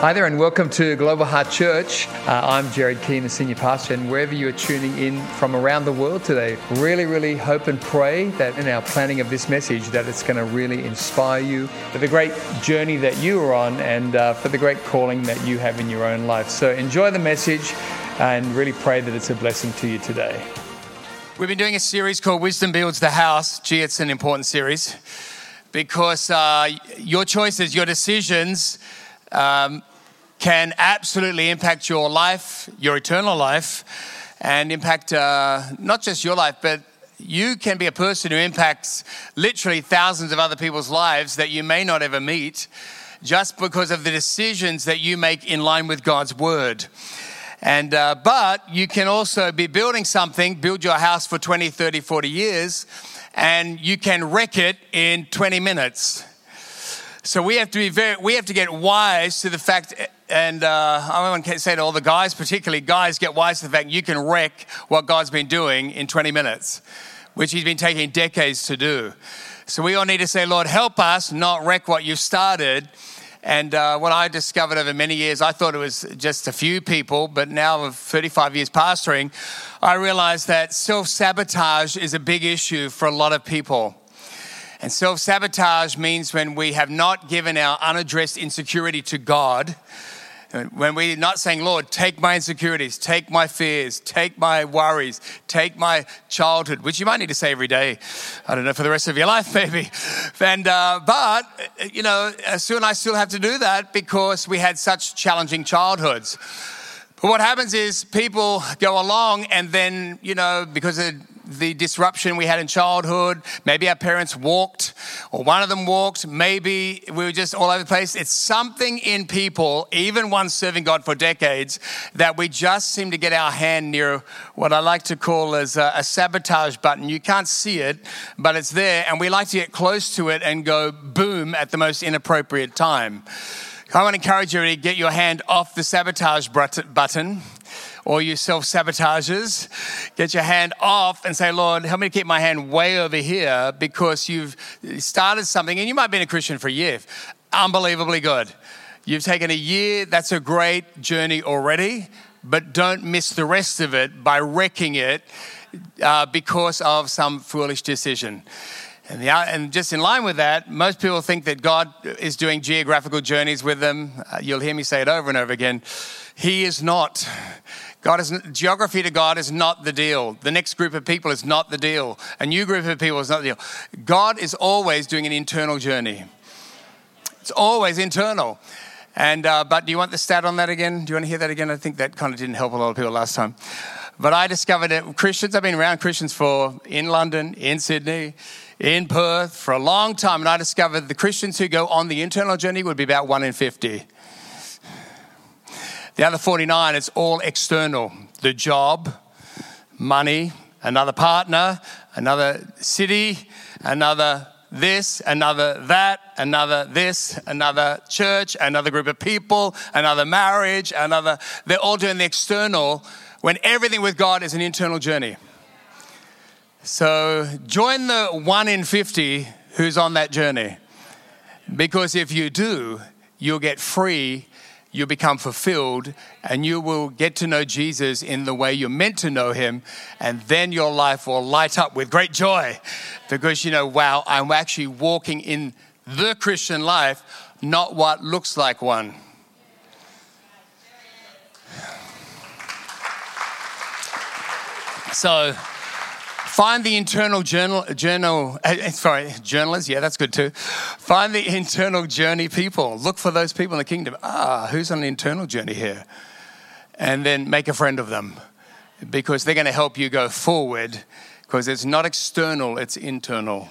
Hi there, and welcome to Global Heart Church. Uh, I'm Gerard Keehan, the senior pastor, and wherever you are tuning in from around the world today, really, really hope and pray that in our planning of this message, that it's going to really inspire you for the great journey that you are on and uh, for the great calling that you have in your own life. So enjoy the message and really pray that it's a blessing to you today. We've been doing a series called Wisdom Builds the House. Gee, it's an important series because uh, your choices, your decisions, um, can absolutely impact your life, your eternal life, and impact uh, not just your life, but you can be a person who impacts literally thousands of other people's lives that you may not ever meet just because of the decisions that you make in line with God's word. And, uh, but you can also be building something, build your house for 20, 30, 40 years, and you can wreck it in 20 minutes. So we have to be very, we have to get wise to the fact and uh, I want to say to all the guys, particularly guys, get wise to the fact you can wreck what God's been doing in 20 minutes, which He's been taking decades to do. So we all need to say, Lord, help us not wreck what you've started. And uh, what I discovered over many years, I thought it was just a few people, but now of 35 years pastoring, I realized that self sabotage is a big issue for a lot of people. And self sabotage means when we have not given our unaddressed insecurity to God when we're not saying, Lord, take my insecurities, take my fears, take my worries, take my childhood, which you might need to say every day. I don't know, for the rest of your life, maybe. And, uh, but, you know, Sue and I still have to do that because we had such challenging childhoods. But what happens is people go along and then, you know, because of the disruption we had in childhood. Maybe our parents walked, or one of them walked. Maybe we were just all over the place. It's something in people, even ones serving God for decades, that we just seem to get our hand near what I like to call as a, a sabotage button. You can't see it, but it's there, and we like to get close to it and go boom at the most inappropriate time. I want to encourage you to get your hand off the sabotage button or you self sabotages, get your hand off and say, Lord, help me to keep my hand way over here because you've started something and you might have been a Christian for a year. Unbelievably good. You've taken a year, that's a great journey already, but don't miss the rest of it by wrecking it uh, because of some foolish decision. And, the, and, just in line with that, most people think that God is doing geographical journeys with them. Uh, you'll hear me say it over and over again. He is not. God is geography to God is not the deal. The next group of people is not the deal. A new group of people is not the deal. God is always doing an internal journey. It's always internal. And uh, but do you want the stat on that again? Do you want to hear that again? I think that kind of didn't help a lot of people last time. But I discovered that Christians, I've been around Christians for in London, in Sydney, in Perth for a long time, and I discovered the Christians who go on the internal journey would be about one in 50. The other 49, it's all external the job, money, another partner, another city, another this, another that, another this, another church, another group of people, another marriage, another. They're all doing the external when everything with God is an internal journey. So join the one in 50 who's on that journey. Because if you do, you'll get free you'll become fulfilled and you will get to know Jesus in the way you're meant to know him. And then your life will light up with great joy because you know, wow, I'm actually walking in the Christian life, not what looks like one. So, Find the internal journal, journal uh, sorry, journalists, yeah, that's good too. Find the internal journey people. Look for those people in the kingdom. Ah, who's on an internal journey here? And then make a friend of them because they're going to help you go forward because it's not external, it's internal.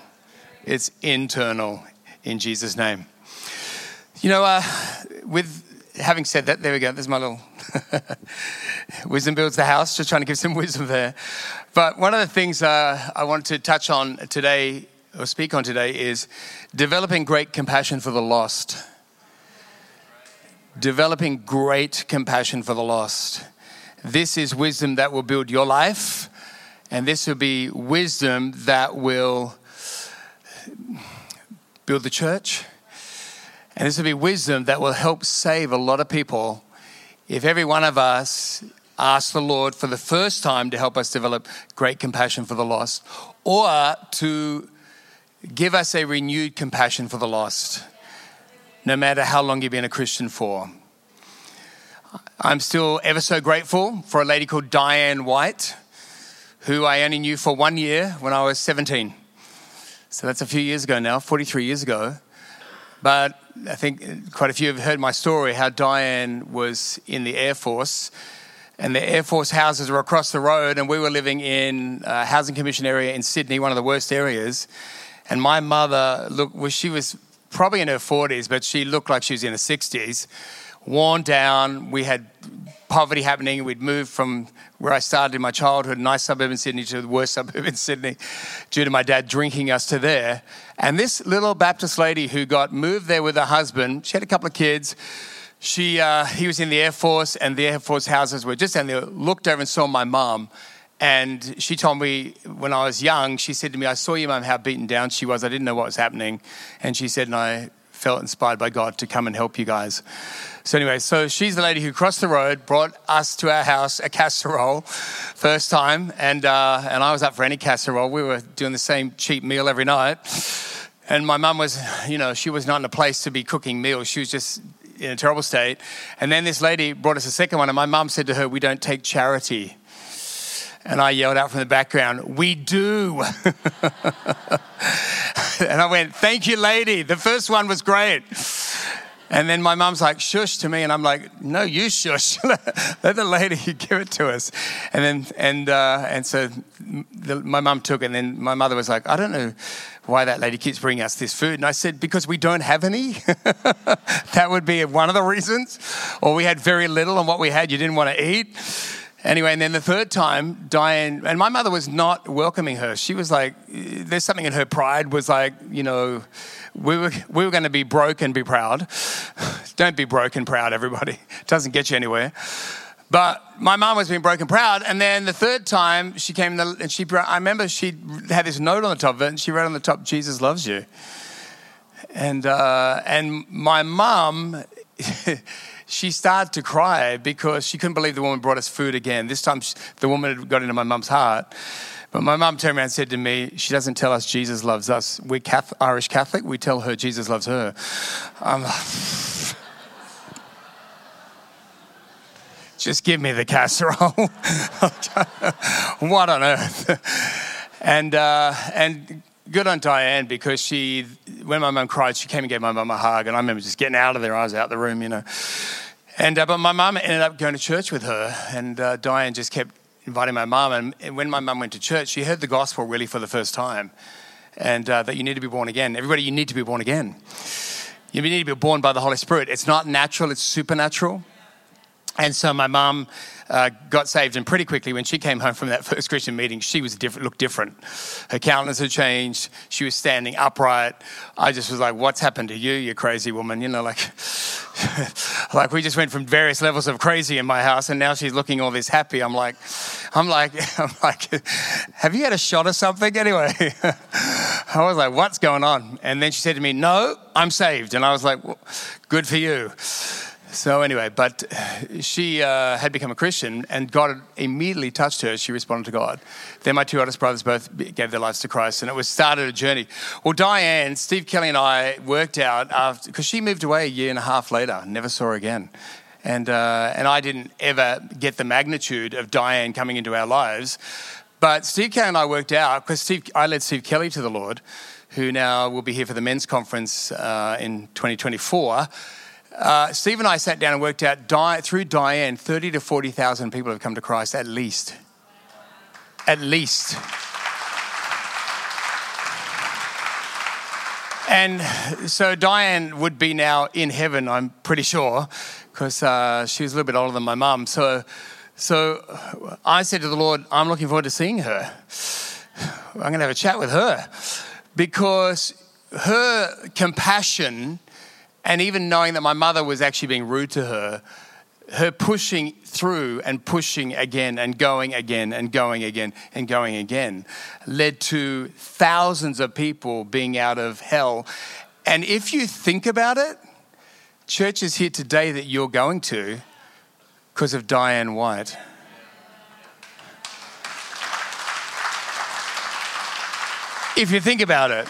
It's internal in Jesus' name. You know, uh, with having said that, there we go. There's my little wisdom builds the house. Just trying to give some wisdom there. But one of the things uh, I want to touch on today, or speak on today, is developing great compassion for the lost. Developing great compassion for the lost. This is wisdom that will build your life, and this will be wisdom that will build the church And this will be wisdom that will help save a lot of people if every one of us asks the Lord for the first time to help us develop great compassion for the lost or to give us a renewed compassion for the lost, no matter how long you've been a Christian for. I'm still ever so grateful for a lady called Diane White, who I only knew for one year when I was 17. So that's a few years ago now, 43 years ago. But I think quite a few have heard my story how Diane was in the Air Force, and the Air Force houses were across the road, and we were living in a housing commission area in Sydney, one of the worst areas. And my mother, look, well, she was probably in her 40s, but she looked like she was in her 60s, worn down. We had poverty happening. We'd moved from where I started in my childhood, nice suburb in Sydney, to the worst suburb in Sydney, due to my dad drinking us to there. And this little Baptist lady who got moved there with her husband, she had a couple of kids. She, uh, he was in the Air Force, and the Air Force houses were just down there. Looked over and saw my mom, and she told me when I was young, she said to me, "I saw your mom how beaten down she was. I didn't know what was happening," and she said, "And I felt inspired by God to come and help you guys." So anyway, so she's the lady who crossed the road, brought us to our house a casserole, first time, and uh, and I was up for any casserole. We were doing the same cheap meal every night, and my mum was, you know, she was not in a place to be cooking meals. She was just in a terrible state. And then this lady brought us a second one, and my mum said to her, "We don't take charity." And I yelled out from the background, We do. and I went, Thank you, lady. The first one was great. And then my mom's like, shush to me. And I'm like, no, you shush. Let the lady give it to us. And then, and, uh, and so the, my mom took it. And then my mother was like, I don't know why that lady keeps bringing us this food. And I said, because we don't have any. that would be one of the reasons. Or we had very little, and what we had you didn't want to eat. Anyway, and then the third time, Diane, and my mother was not welcoming her. She was like, there's something in her pride was like, you know, we were, we were going to be broke and be proud. Don't be broke and proud, everybody. It doesn't get you anywhere. But my mom was being broken proud. And then the third time she came and she, I remember she had this note on the top of it and she wrote on the top, Jesus loves you. And, uh, and my mom, she started to cry because she couldn't believe the woman brought us food again. This time the woman had got into my mom's heart. But my mum turned around and said to me, She doesn't tell us Jesus loves us. We're Catholic, Irish Catholic, we tell her Jesus loves her. Um, just give me the casserole. what on earth? and, uh, and good on Diane because she, when my mum cried, she came and gave my mum a hug. And I remember just getting out of there. I was out of the room, you know. And, uh, but my mum ended up going to church with her. And uh, Diane just kept inviting my mum. And when my mum went to church, she heard the gospel really for the first time and uh, that you need to be born again. Everybody, you need to be born again. You need to be born by the Holy Spirit. It's not natural, it's supernatural. And so my mum uh, got saved, and pretty quickly, when she came home from that first Christian meeting, she was different, looked different. Her countenance had changed. She was standing upright. I just was like, "What's happened to you, you crazy woman?" You know, like, like we just went from various levels of crazy in my house, and now she's looking all this happy. I'm like, I'm like, I'm like, have you had a shot or something? Anyway, I was like, "What's going on?" And then she said to me, "No, I'm saved," and I was like, well, "Good for you." So anyway, but she uh, had become a Christian, and God immediately touched her. She responded to God. Then my two oldest brothers both gave their lives to Christ, and it was started a journey. Well, Diane, Steve Kelly, and I worked out after because she moved away a year and a half later, never saw her again, and uh, and I didn't ever get the magnitude of Diane coming into our lives. But Steve Kelly and I worked out because Steve, I led Steve Kelly to the Lord, who now will be here for the men's conference uh, in 2024 uh, Steve and I sat down and worked out Di- through Diane, 30 to 40,000 people have come to Christ at least. At least. And so Diane would be now in heaven, I'm pretty sure, because uh, she was a little bit older than my mum. So, so I said to the Lord, I'm looking forward to seeing her. I'm going to have a chat with her because her compassion and even knowing that my mother was actually being rude to her, her pushing through and pushing again and going again and going again and going again led to thousands of people being out of hell. And if you think about it, church is here today that you're going to because of Diane White. If you think about it,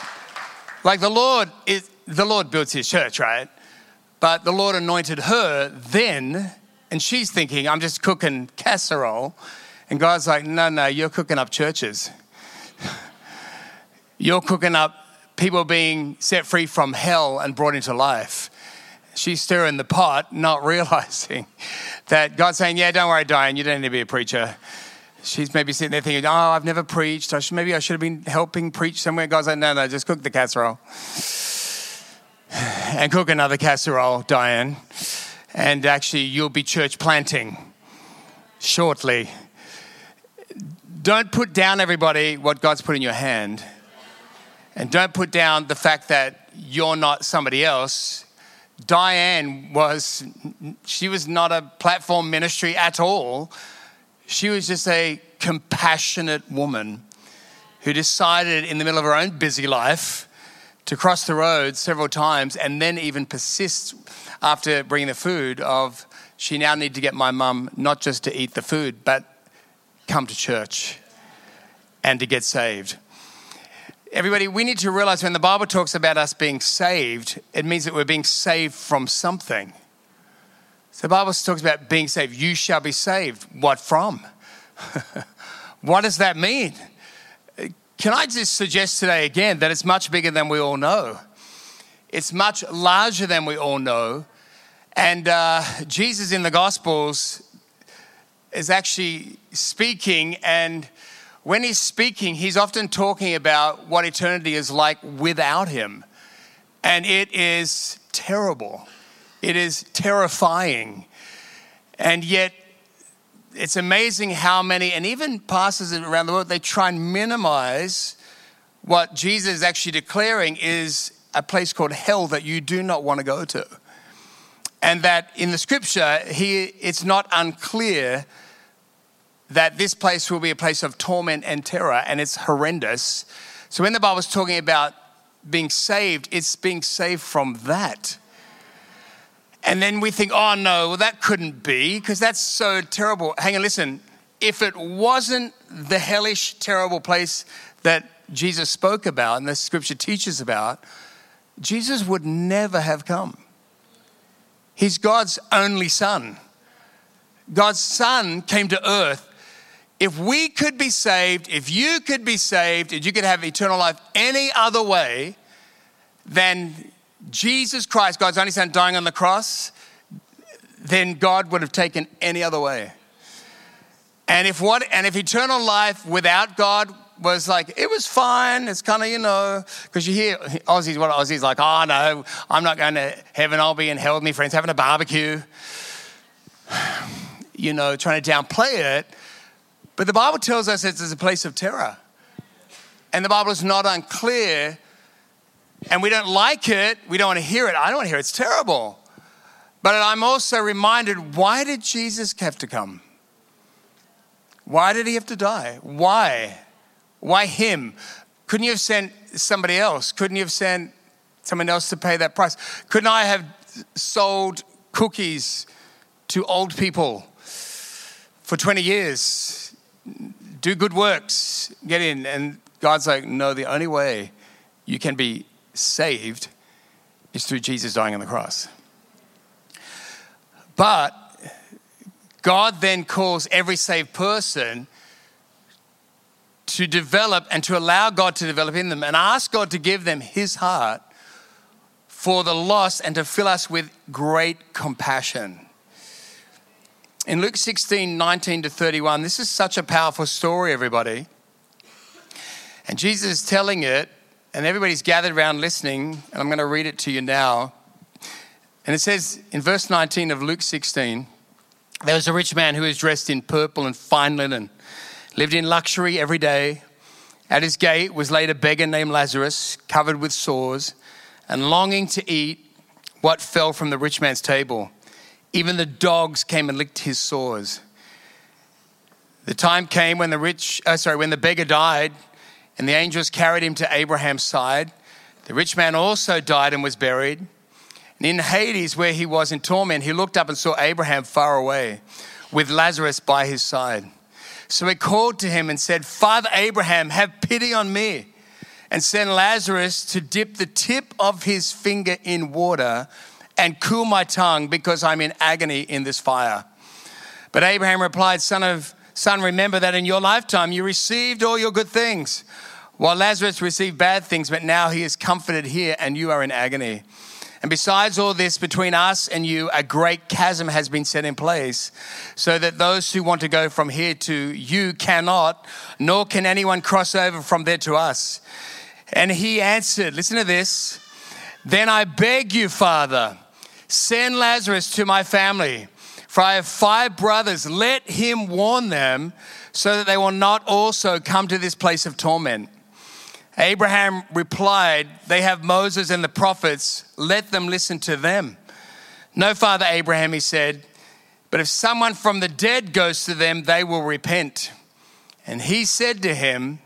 like the Lord is the Lord builds his church, right? But the Lord anointed her then, and she's thinking, I'm just cooking casserole. And God's like, no, no, you're cooking up churches. you're cooking up people being set free from hell and brought into life. She's stirring the pot, not realizing that God's saying, Yeah, don't worry, Diane, you don't need to be a preacher. She's maybe sitting there thinking, Oh, I've never preached. I should, maybe I should have been helping preach somewhere. God's like, No, no, just cook the casserole. And cook another casserole, Diane. And actually, you'll be church planting shortly. Don't put down everybody what God's put in your hand. And don't put down the fact that you're not somebody else. Diane was, she was not a platform ministry at all. She was just a compassionate woman who decided in the middle of her own busy life to cross the road several times and then even persist after bringing the food of she now need to get my mum not just to eat the food but come to church and to get saved everybody, we need to realize when the Bible talks about us being saved, it means that we're being saved from something. So the Bible talks about being saved. You shall be saved. What from? what does that mean? Can I just suggest today again that it's much bigger than we all know? It's much larger than we all know. And uh, Jesus in the Gospels is actually speaking and when he's speaking, he's often talking about what eternity is like without him. And it is terrible, it is terrifying. And yet, it's amazing how many, and even pastors around the world, they try and minimize what Jesus is actually declaring is a place called hell that you do not want to go to. And that in the scripture, he, it's not unclear that this place will be a place of torment and terror, and it's horrendous. So when the Bible is talking about being saved, it's being saved from that. And then we think, oh no, well, that couldn't be because that's so terrible. Hang on, listen. If it wasn't the hellish, terrible place that Jesus spoke about and the scripture teaches about, Jesus would never have come. He's God's only son. God's son came to earth if we could be saved, if you could be saved, and you could have eternal life any other way than Jesus Christ, God's only Son, dying on the cross, then God would have taken any other way. And if what and if eternal life without God was like it was fine, it's kind of you know because you hear Aussies what Aussies like oh no I'm not going to heaven I'll be in hell with my friends having a barbecue, you know trying to downplay it. But the Bible tells us it's a place of terror. And the Bible is not unclear. And we don't like it. We don't want to hear it. I don't want to hear it. It's terrible. But I'm also reminded why did Jesus have to come? Why did he have to die? Why? Why him? Couldn't you have sent somebody else? Couldn't you have sent someone else to pay that price? Couldn't I have sold cookies to old people for 20 years? do good works, get in. And God's like, no, the only way you can be saved is through Jesus dying on the cross. But God then calls every saved person to develop and to allow God to develop in them and ask God to give them his heart for the lost and to fill us with great compassion. In Luke 16, 19 to 31, this is such a powerful story, everybody. And Jesus is telling it, and everybody's gathered around listening, and I'm going to read it to you now. And it says in verse 19 of Luke 16, there was a rich man who was dressed in purple and fine linen, lived in luxury every day. At his gate was laid a beggar named Lazarus, covered with sores, and longing to eat what fell from the rich man's table. Even the dogs came and licked his sores. The time came when the rich, oh, sorry, when the beggar died, and the angels carried him to Abraham's side. The rich man also died and was buried. And in Hades, where he was in torment, he looked up and saw Abraham far away with Lazarus by his side. So he called to him and said, Father Abraham, have pity on me and send Lazarus to dip the tip of his finger in water and cool my tongue because I'm in agony in this fire. But Abraham replied, Son of Son, remember that in your lifetime you received all your good things, while Lazarus received bad things, but now he is comforted here and you are in agony. And besides all this, between us and you, a great chasm has been set in place, so that those who want to go from here to you cannot, nor can anyone cross over from there to us. And he answered, Listen to this. Then I beg you, Father, send Lazarus to my family, for I have five brothers. Let him warn them so that they will not also come to this place of torment. Abraham replied, They have Moses and the prophets. Let them listen to them. No, Father Abraham, he said, but if someone from the dead goes to them, they will repent. And he said to him,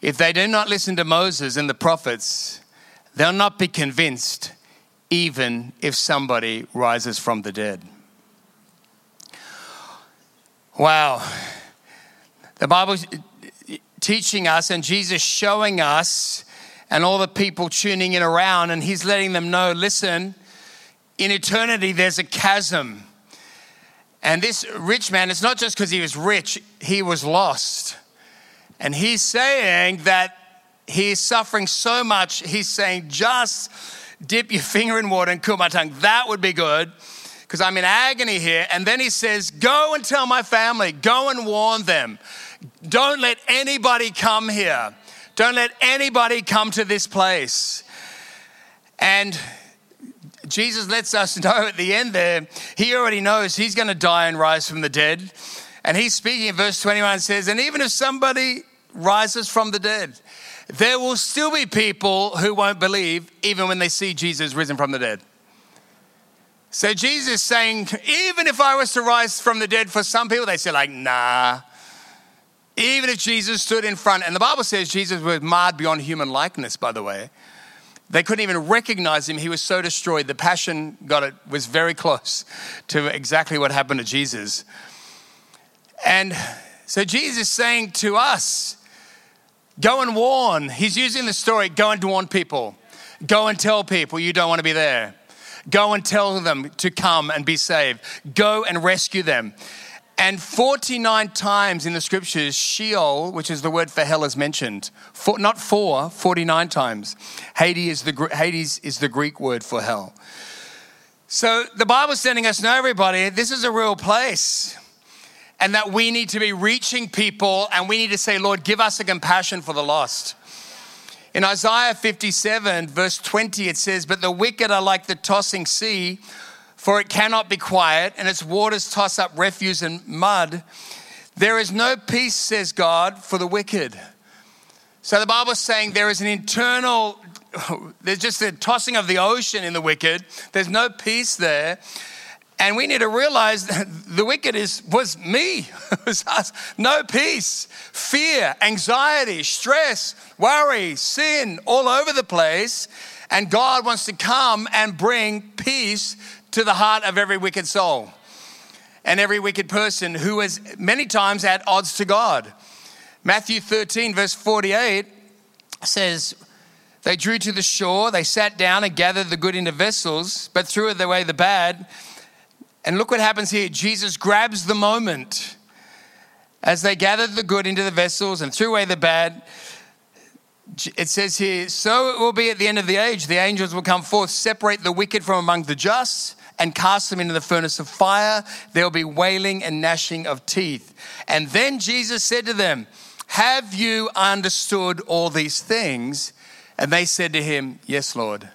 If they do not listen to Moses and the prophets, they'll not be convinced, even if somebody rises from the dead. Wow. The Bible teaching us and Jesus showing us and all the people tuning in around, and he's letting them know listen, in eternity, there's a chasm. And this rich man, it's not just because he was rich, he was lost. And he's saying that he's suffering so much, he's saying, just dip your finger in water and cool my tongue. That would be good because I'm in agony here. And then he says, Go and tell my family, go and warn them. Don't let anybody come here. Don't let anybody come to this place. And Jesus lets us know at the end there, he already knows he's going to die and rise from the dead. And he's speaking in verse 21 says, And even if somebody rises from the dead, there will still be people who won't believe even when they see Jesus risen from the dead. So Jesus is saying, even if I was to rise from the dead for some people, they say, like, nah, even if Jesus stood in front, and the Bible says Jesus was marred beyond human likeness, by the way. They couldn't even recognize him. He was so destroyed. The passion got it was very close to exactly what happened to Jesus. And so Jesus is saying to us, go and warn. He's using the story, go and warn people. Go and tell people you don't want to be there. Go and tell them to come and be saved. Go and rescue them. And 49 times in the scriptures, Sheol, which is the word for hell, is mentioned. For, not four, 49 times. Hades is, the, Hades is the Greek word for hell. So the Bible's sending us know, everybody, this is a real place. And that we need to be reaching people and we need to say, Lord, give us a compassion for the lost. In Isaiah 57, verse 20, it says, But the wicked are like the tossing sea for it cannot be quiet, and its waters toss up refuse and mud. There is no peace, says God, for the wicked. So the Bible is saying there is an internal, there's just a tossing of the ocean in the wicked. There's no peace there. And we need to realize that the wicked is, was me, was us. No peace, fear, anxiety, stress, worry, sin all over the place. And God wants to come and bring peace to the heart of every wicked soul and every wicked person who is many times at odds to God. Matthew 13, verse 48 says, They drew to the shore, they sat down and gathered the good into vessels, but threw away the bad. And look what happens here Jesus grabs the moment. As they gathered the good into the vessels and threw away the bad, it says here, so it will be at the end of the age. The angels will come forth, separate the wicked from among the just, and cast them into the furnace of fire. There will be wailing and gnashing of teeth. And then Jesus said to them, Have you understood all these things? And they said to him, Yes, Lord.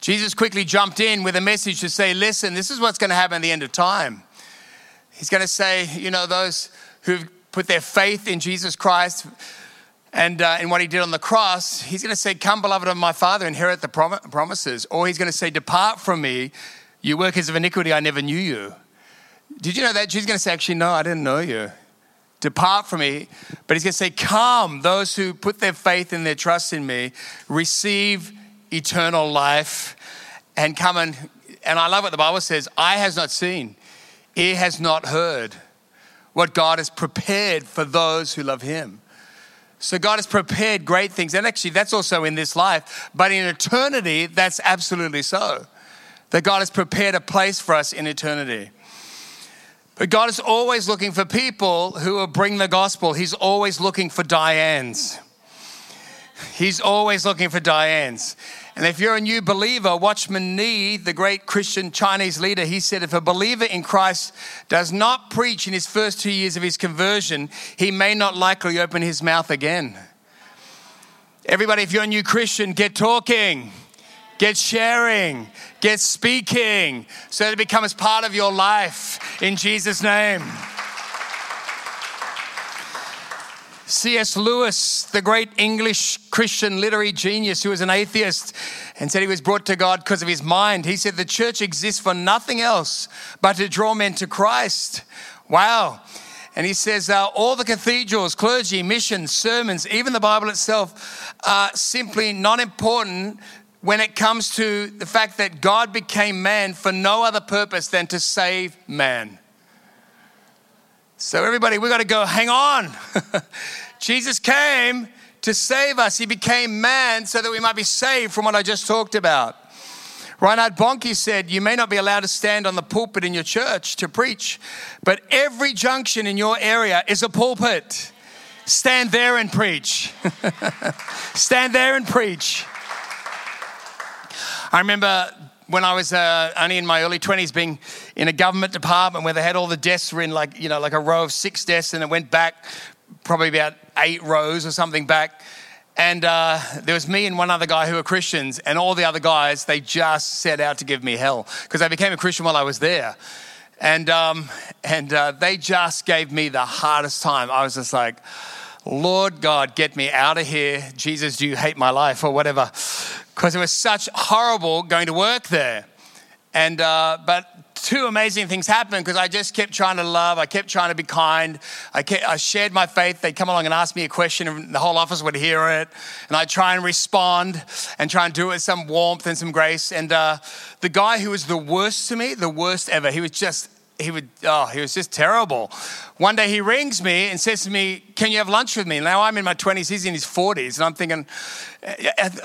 Jesus quickly jumped in with a message to say, Listen, this is what's going to happen at the end of time. He's going to say, You know, those who've put their faith in Jesus Christ and uh, in what he did on the cross, he's going to say, Come, beloved of my Father, inherit the prom- promises. Or he's going to say, Depart from me, you workers of iniquity, I never knew you. Did you know that? Jesus going to say, Actually, no, I didn't know you. Depart from me. But he's going to say, Come, those who put their faith and their trust in me, receive eternal life. and come and, and I love what the Bible says eye has not seen, ear has not heard what God has prepared for those who love Him. So God has prepared great things. And actually, that's also in this life. But in eternity, that's absolutely so. That God has prepared a place for us in eternity. But God is always looking for people who will bring the gospel. He's always looking for Dianes. He's always looking for Dianes. And if you're a new believer, Watchman Nee, the great Christian Chinese leader, he said if a believer in Christ does not preach in his first two years of his conversion, he may not likely open his mouth again. Everybody, if you're a new Christian, get talking, get sharing, get speaking, so that it becomes part of your life in Jesus' name. C.S. Lewis, the great English Christian literary genius who was an atheist and said he was brought to God because of his mind, he said the church exists for nothing else but to draw men to Christ. Wow. And he says uh, all the cathedrals, clergy, missions, sermons, even the Bible itself are simply not important when it comes to the fact that God became man for no other purpose than to save man. So, everybody, we got to go, hang on. Jesus came to save us. He became man so that we might be saved from what I just talked about. Reinhard Bonnke said, You may not be allowed to stand on the pulpit in your church to preach, but every junction in your area is a pulpit. Stand there and preach. stand there and preach. I remember when I was uh, only in my early 20s being in a government department where they had all the desks were in like, you know, like a row of six desks and it went back probably about eight rows or something back. And uh, there was me and one other guy who were Christians, and all the other guys, they just set out to give me hell because I became a Christian while I was there. And, um, and uh, they just gave me the hardest time. I was just like, Lord God, get me out of here. Jesus, do you hate my life or whatever? because it was such horrible going to work there. And, uh, but two amazing things happened because I just kept trying to love. I kept trying to be kind. I, kept, I shared my faith. They'd come along and ask me a question, and the whole office would hear it. And I'd try and respond and try and do it with some warmth and some grace. And uh, the guy who was the worst to me, the worst ever, he was just he would, oh, he was just terrible. One day he rings me and says to me, Can you have lunch with me? Now I'm in my 20s, he's in his 40s, and I'm thinking,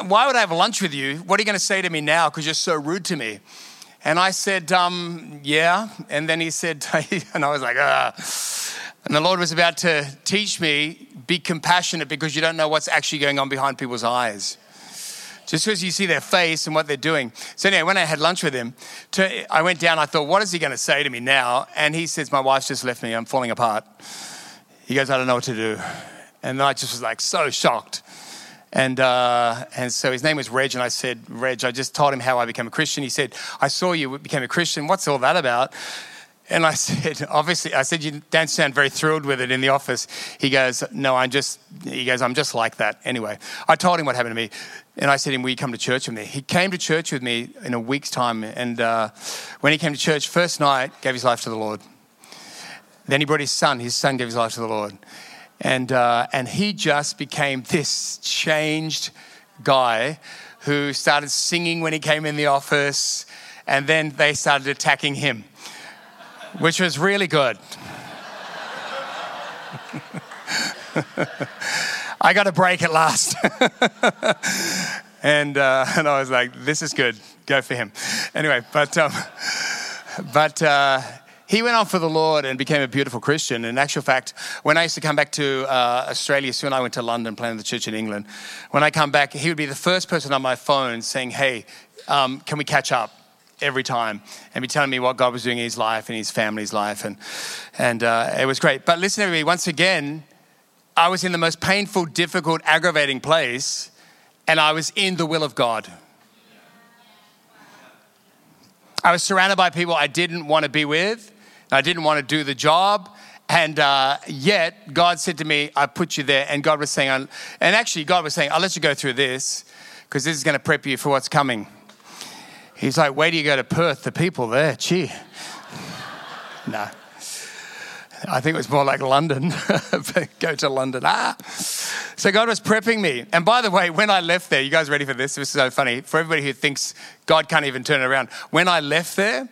Why would I have lunch with you? What are you going to say to me now? Because you're so rude to me. And I said, um, Yeah. And then he said, and I was like, Ah. And the Lord was about to teach me, be compassionate because you don't know what's actually going on behind people's eyes just because you see their face and what they're doing. So anyway, when I had lunch with him, to, I went down. I thought, what is he going to say to me now? And he says, "My wife's just left me. I'm falling apart." He goes, "I don't know what to do," and I just was like so shocked. And uh, and so his name was Reg, and I said, "Reg, I just told him how I became a Christian." He said, "I saw you became a Christian. What's all that about?" And I said, obviously, I said, you don't sound very thrilled with it in the office. He goes, no, I'm just, he goes, I'm just like that. Anyway, I told him what happened to me. And I said to him, will you come to church with me? He came to church with me in a week's time. And uh, when he came to church, first night, gave his life to the Lord. Then he brought his son. His son gave his life to the Lord. And, uh, and he just became this changed guy who started singing when he came in the office. And then they started attacking him which was really good. I got a break at last. and, uh, and I was like, this is good. Go for him. Anyway, but, um, but uh, he went on for the Lord and became a beautiful Christian. In actual fact, when I used to come back to uh, Australia, soon I went to London, planted the church in England. When I come back, he would be the first person on my phone saying, hey, um, can we catch up? every time and be telling me what God was doing in his life and his family's life. And, and uh, it was great. But listen, everybody, once again, I was in the most painful, difficult, aggravating place, and I was in the will of God. I was surrounded by people I didn't want to be with, I didn't want to do the job. And uh, yet, God said to me, I put you there. And God was saying, and actually, God was saying, I'll let you go through this because this is going to prep you for what's coming. He's like, where do you go to Perth? The people there, gee. no. I think it was more like London. Go to London. Ah. So God was prepping me. And by the way, when I left there, you guys ready for this? This is so funny. For everybody who thinks God can't even turn it around. When I left there,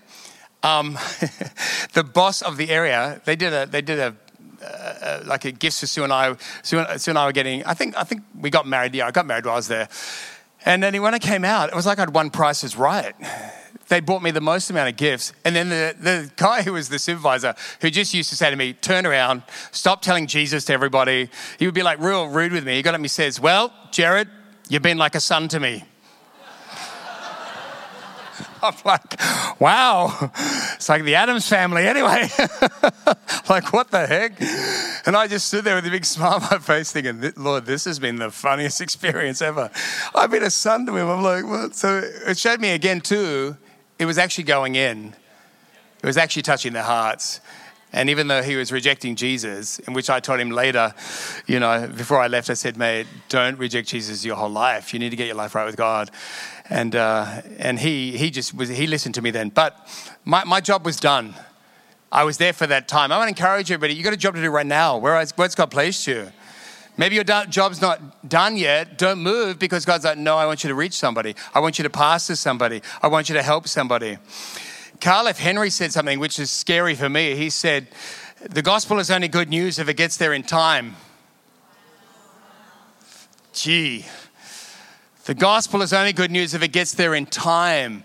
um, the boss of the area, they did a, they did a, uh, like a gift for Sue and I. Sue and, Sue and I were getting, I think, I think we got married. Yeah, I got married while I was there. And then when I came out, it was like I'd won Prices Right they bought me the most amount of gifts. And then the, the guy who was the supervisor, who just used to say to me, turn around, stop telling Jesus to everybody. He would be like real rude with me. He got at me says, well, Gerard, you've been like a son to me. I'm like, wow, it's like the Addams family anyway. like, what the heck? And I just stood there with a big smile on my face thinking, Lord, this has been the funniest experience ever. I've been a son to him. I'm like, what? So it showed me again, too, it was actually going in, it was actually touching their hearts. And even though he was rejecting Jesus, in which I told him later, you know, before I left, I said, mate, don't reject Jesus your whole life. You need to get your life right with God. And, uh, and he, he just was, he listened to me then. But my, my job was done. I was there for that time. I want to encourage everybody, you got a job to do right now. Where, where's God placed you? Maybe your job's not done yet. Don't move because God's like, no, I want you to reach somebody. I want you to pastor somebody. I want you to help somebody. Carl F. Henry said something which is scary for me. He said, the gospel is only good news if it gets there in time. Gee, the gospel is only good news if it gets there in time.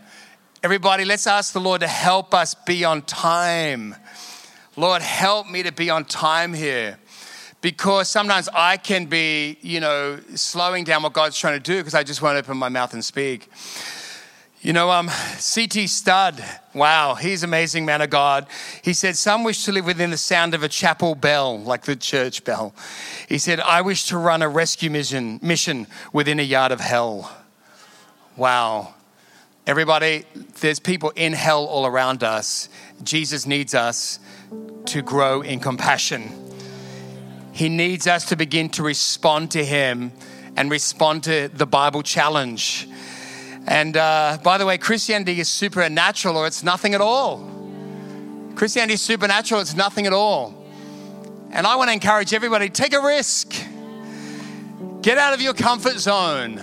Everybody, let's ask the Lord to help us be on time. Lord, help me to be on time here because sometimes I can be, you know, slowing down what God's trying to do because I just won't open my mouth and speak. You know, um, C.T. Studd, wow, he's amazing man of God. He said, Some wish to live within the sound of a chapel bell, like the church bell. He said, I wish to run a rescue mission, mission within a yard of hell. Wow. Everybody, there's people in hell all around us. Jesus needs us to grow in compassion he needs us to begin to respond to Him and respond to the Bible challenge. And uh, by the way, Christianity is supernatural or it's nothing at all. Christianity is supernatural, it's nothing at all. And I want to encourage everybody take a risk, get out of your comfort zone.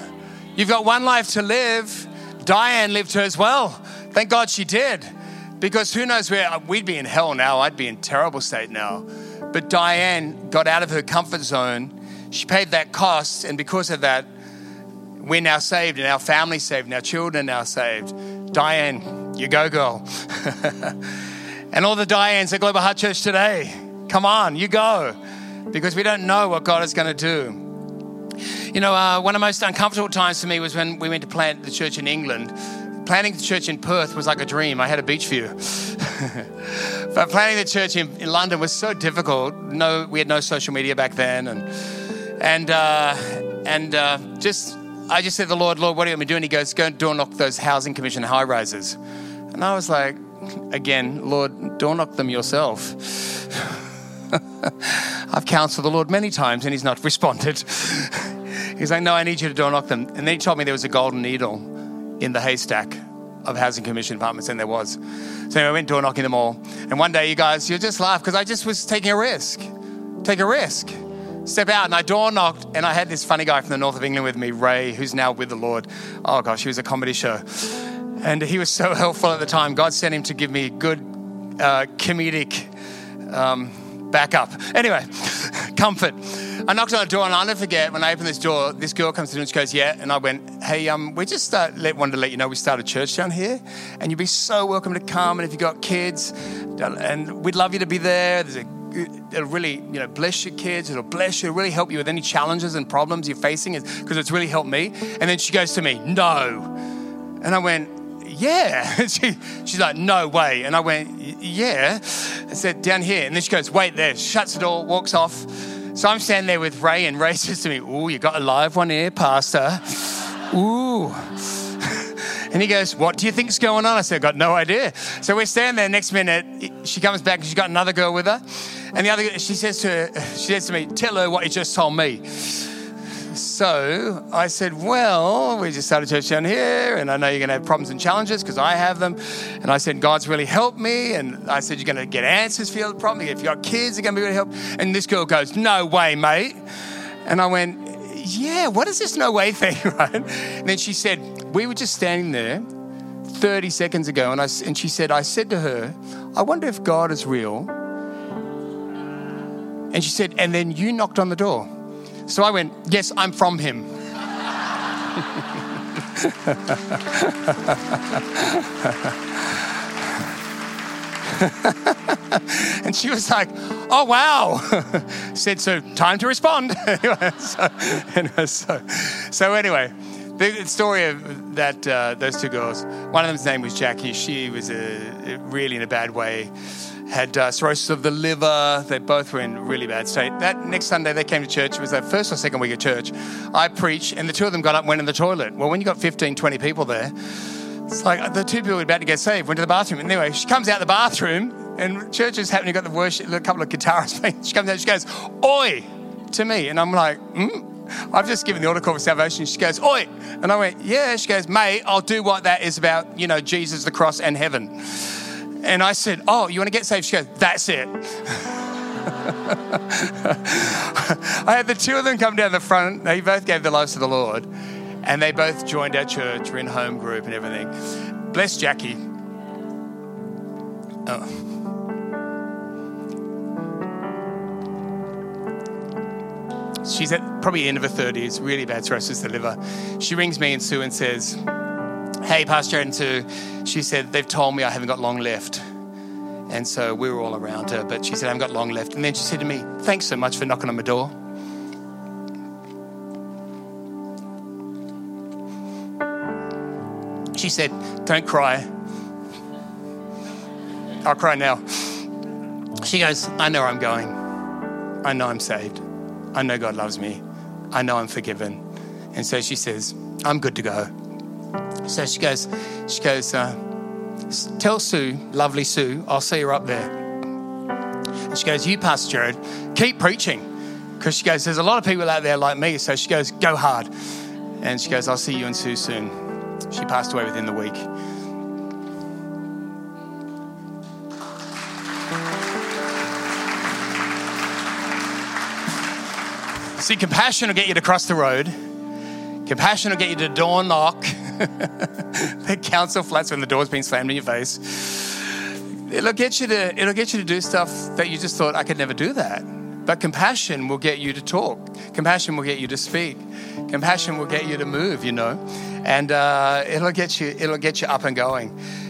You've got one life to live. Diane lived hers well. Thank God she did. Because who knows where we'd be in hell now. I'd be in terrible state now. But Diane got out of her comfort zone. She paid that cost, and because of that, we're now saved, and our family's saved, and our children are now saved. Diane, you go, girl. and all the Dianes at Global Heart Church today, come on, you go. Because we don't know what God is going to do. You know, uh, one of the most uncomfortable times for me was when we went to plant the church in England Planting the church in Perth was like a dream. I had a beach view. but planting the church in, in, London was so difficult. No, we had no social media back then, and and uh, and uh, just I just said the Lord, Lord, what are you going to do? And He goes, go and door knock those housing commission high rises. And I was like, again, Lord, door knock them yourself. I've counseled the Lord many times and He's not responded. He's like, no, I need you to door knock them. And then He told me there was a golden needle in the haystack of housing commission apartments, and there was. So I went door knocking them all. And one day, you guys, you'll just laugh because I just was taking a risk. Take a risk. Step out, and I door knocked, and I had this funny guy from the north of England with me, Ray, who's now with the Lord. Oh gosh, he was a comedy show. And he was so helpful at the time. God sent him to give me good uh, comedic um, backup. Anyway, comfort. I knocked on the door and I'll never forget when I opened this door, this girl comes through and she goes, Yeah. And I went, Hey, um, we just uh, let, wanted to let you know we started church down here and you'd be so welcome to come. And if you've got kids, and we'd love you to be there. There's a it'll really you know bless your kids it'll bless you it'll really help you with any challenges and problems you're facing because it's really helped me and then she goes to me no and i went yeah she, she's like no way and i went yeah i said down here and then she goes wait there shuts the door walks off so I'm standing there with Ray, and Ray says to me, Ooh, you got a live one here, Pastor. Ooh. And he goes, What do you think's going on? I said, I've got no idea. So we're standing there. Next minute, she comes back and she's got another girl with her. And the other, she says to her, she says to me, Tell her what you just told me. so I said, Well, we just started church down here, and I know you're going to have problems and challenges because I have them. And I said, God's really helped me. And I said, You're going to get answers for your problem. If you've got kids, they're going to be really help. And this girl goes, No way, mate. And I went, Yeah, what is this no way thing, right? And then she said, We were just standing there 30 seconds ago, and, I, and she said, I said to her, I wonder if God is real. And she said, And then you knocked on the door. So I went, Yes, I'm from him. and she was like, Oh, wow. Said, So time to respond. so, anyway, so, so, anyway, the story of that uh, those two girls, one of them's name was Jackie. She was a, really in a bad way had uh, cirrhosis of the liver. They both were in really bad state. That next Sunday they came to church. It was their first or second week of church. I preached, and the two of them got up and went in the toilet. Well, when you got 15, 20 people there, it's like the two people were about to get saved went to the bathroom. And Anyway, she comes out the bathroom, and church is happening. Got the worship, a couple of guitarists. She comes out, she goes, "Oi!" to me, and I'm like, hmm? I've just given the altar call for salvation. She goes, Oi! And I went, Yeah. She goes, Mate, I'll do what that is about, you know, Jesus, the cross, and heaven. And I said, Oh, you want to get saved? She goes, That's it. I had the two of them come down the front. They both gave their lives to the Lord. And they both joined our church. We're in home group and everything. Bless Jackie. Oh. She's at probably end of her 30s, really bad cirrhosis of the liver. She rings me and Sue and says, Hey, Pastor and she said, They've told me I haven't got long left. And so we were all around her, but she said, I haven't got long left. And then she said to me, Thanks so much for knocking on my door. She said, Don't cry. I'll cry now. She goes, I know I'm going. I know I'm saved. I know God loves me. I know I'm forgiven. And so she says, I'm good to go. So she goes, she goes, uh, tell Sue, lovely Sue, I'll see her up there. And she goes, you, Pastor Gerard, keep preaching. Because she goes, there's a lot of people out there like me. So she goes, go hard. And she goes, I'll see you and Sue soon. She passed away within the week. See, compassion will get you to cross the road. Compassion will get you to door knock. the council flats when the door's been slammed in your face. It'll get you to it'll get you to do stuff that you just thought I could never do that. But compassion will get you to talk. Compassion will get you to speak. Compassion will get you to move. You know, and uh, it'll get you it'll get you up and going.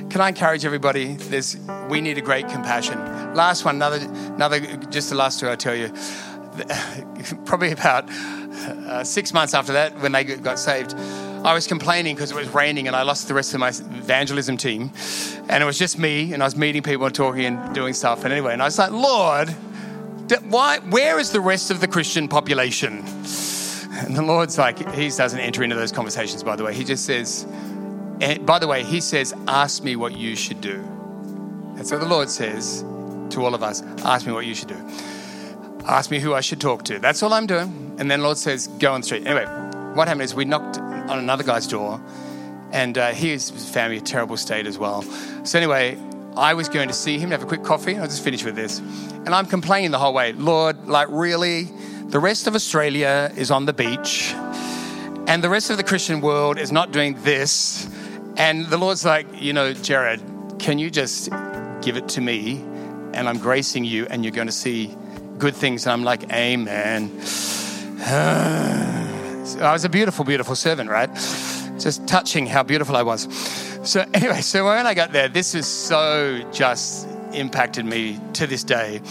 Can I encourage everybody? There's we need a great compassion. Last one, another another just the last two I tell you. Probably about uh, six months after that, when they got saved, I was complaining because it was raining and I lost the rest of my evangelism team. And it was just me, and I was meeting people and talking and doing stuff. And anyway, and I was like, Lord, why, where is the rest of the Christian population? And the Lord's like, He doesn't enter into those conversations, by the way. He just says, and by the way, He says, Ask me what you should do. And so the Lord says to all of us, Ask me what you should do. Ask me who I should talk to. That's all I'm doing. And then the Lord says, Go on the street. Anyway, what happened is we knocked on another guy's door, and uh, his family a terrible state as well. So anyway, I was going to see him, have a quick coffee. I'll just finish with this. And I'm complaining the whole way, Lord, like really, the rest of Australia is on the beach, and the rest of the Christian world is not doing this. And the Lord's like, you know, Gerard, can you just give it to me? And I'm gracing you, and you're going to see good things. And I'm like, Amen. Oh, I was a beautiful, beautiful servant, right? Just touching how beautiful I was. So, anyway, so when I got there, this is so just impacted me to this day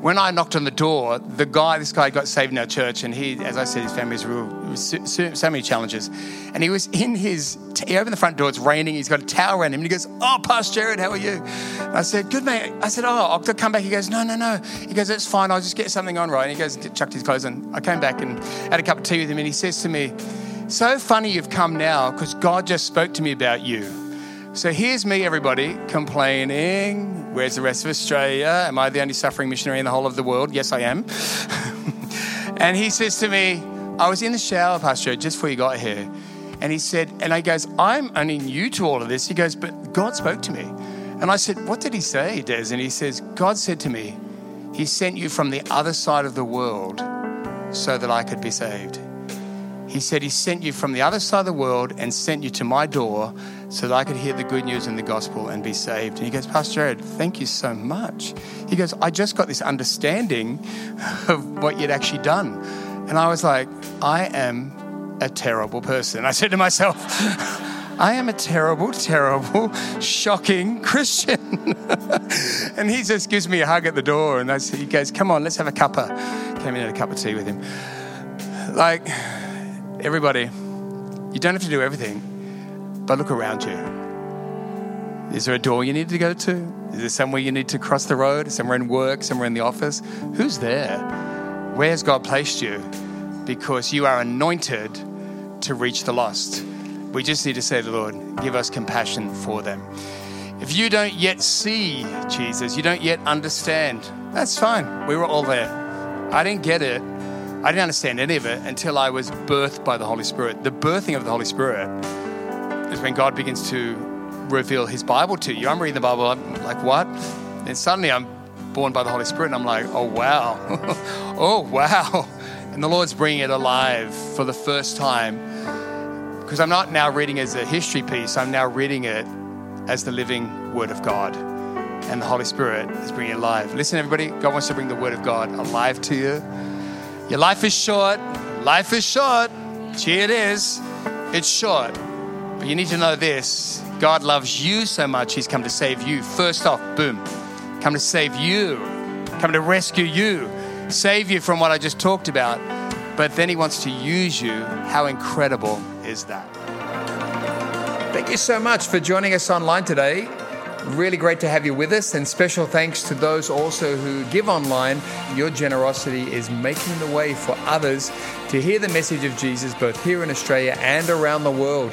when I knocked on the door, the guy, this guy got saved in our church, and he, as I said, his family was real, so, so, many challenges. And he was in his, he opened the front door, it's raining, he's got a towel around him, and he goes, Oh, Pastor Gerard, how are you? And I said, Good, mate. I said, Oh, I'll come back. He goes, No, no, no. He goes, It's fine, I'll just get something on, right? And he goes, chucked his clothes on. I came back and had a cup of tea with him, and he says to me, So funny you've come now, because God just spoke to me about you. So here's me, everybody, complaining. Where's the rest of Australia? Am I the only suffering missionary in the whole of the world? Yes, I am. and he says to me, I was in the shower, Pastor, just before you got here. And he said, and I goes, I'm only new to all of this. He goes, but God spoke to me. And I said, What did he say, Des? And he says, God said to me, He sent you from the other side of the world so that I could be saved. He said, He sent you from the other side of the world and sent you to my door so that I could hear the good news and the gospel and be saved. And he goes, Pastor Gerard, thank you so much. He goes, I just got this understanding of what you'd actually done. And I was like, I am a terrible person. I said to myself, I am a terrible, terrible, shocking Christian. and he just gives me a hug at the door and he goes, Come on, let's have a cuppa. Came in and had a cup of tea with him. Like, everybody, you don't have to do everything, but look around you. Is there a door you need to go to? Is there somewhere you need to cross the road? Somewhere in work? Somewhere in the office? Who's there? Where has God placed you? Because you are anointed to reach the lost. We just need to say to the Lord, give us compassion for them. If you don't yet see Jesus, you don't yet understand, that's fine. We were all there. I didn't get it. I didn't understand any of it until I was birthed by the Holy Spirit. The birthing of the Holy Spirit is when God begins to reveal His Bible to you. I'm reading the Bible, I'm like, what? And suddenly I'm born by the Holy Spirit, and I'm like, oh, wow. oh, wow. And the Lord's bringing it alive for the first time because I'm not now reading as a history piece, I'm now reading it as the living Word of God. And the Holy Spirit is bringing it alive. Listen, everybody, God wants to bring the Word of God alive to you. Your life is short. Life is short. Gee, it is. It's short. But you need to know this God loves you so much, He's come to save you. First off, boom, come to save you, come to rescue you, save you from what I just talked about. But then He wants to use you. How incredible is that? Thank you so much for joining us online today. Really great to have you with us, and special thanks to those also who give online. Your generosity is making the way for others to hear the message of Jesus both here in Australia and around the world.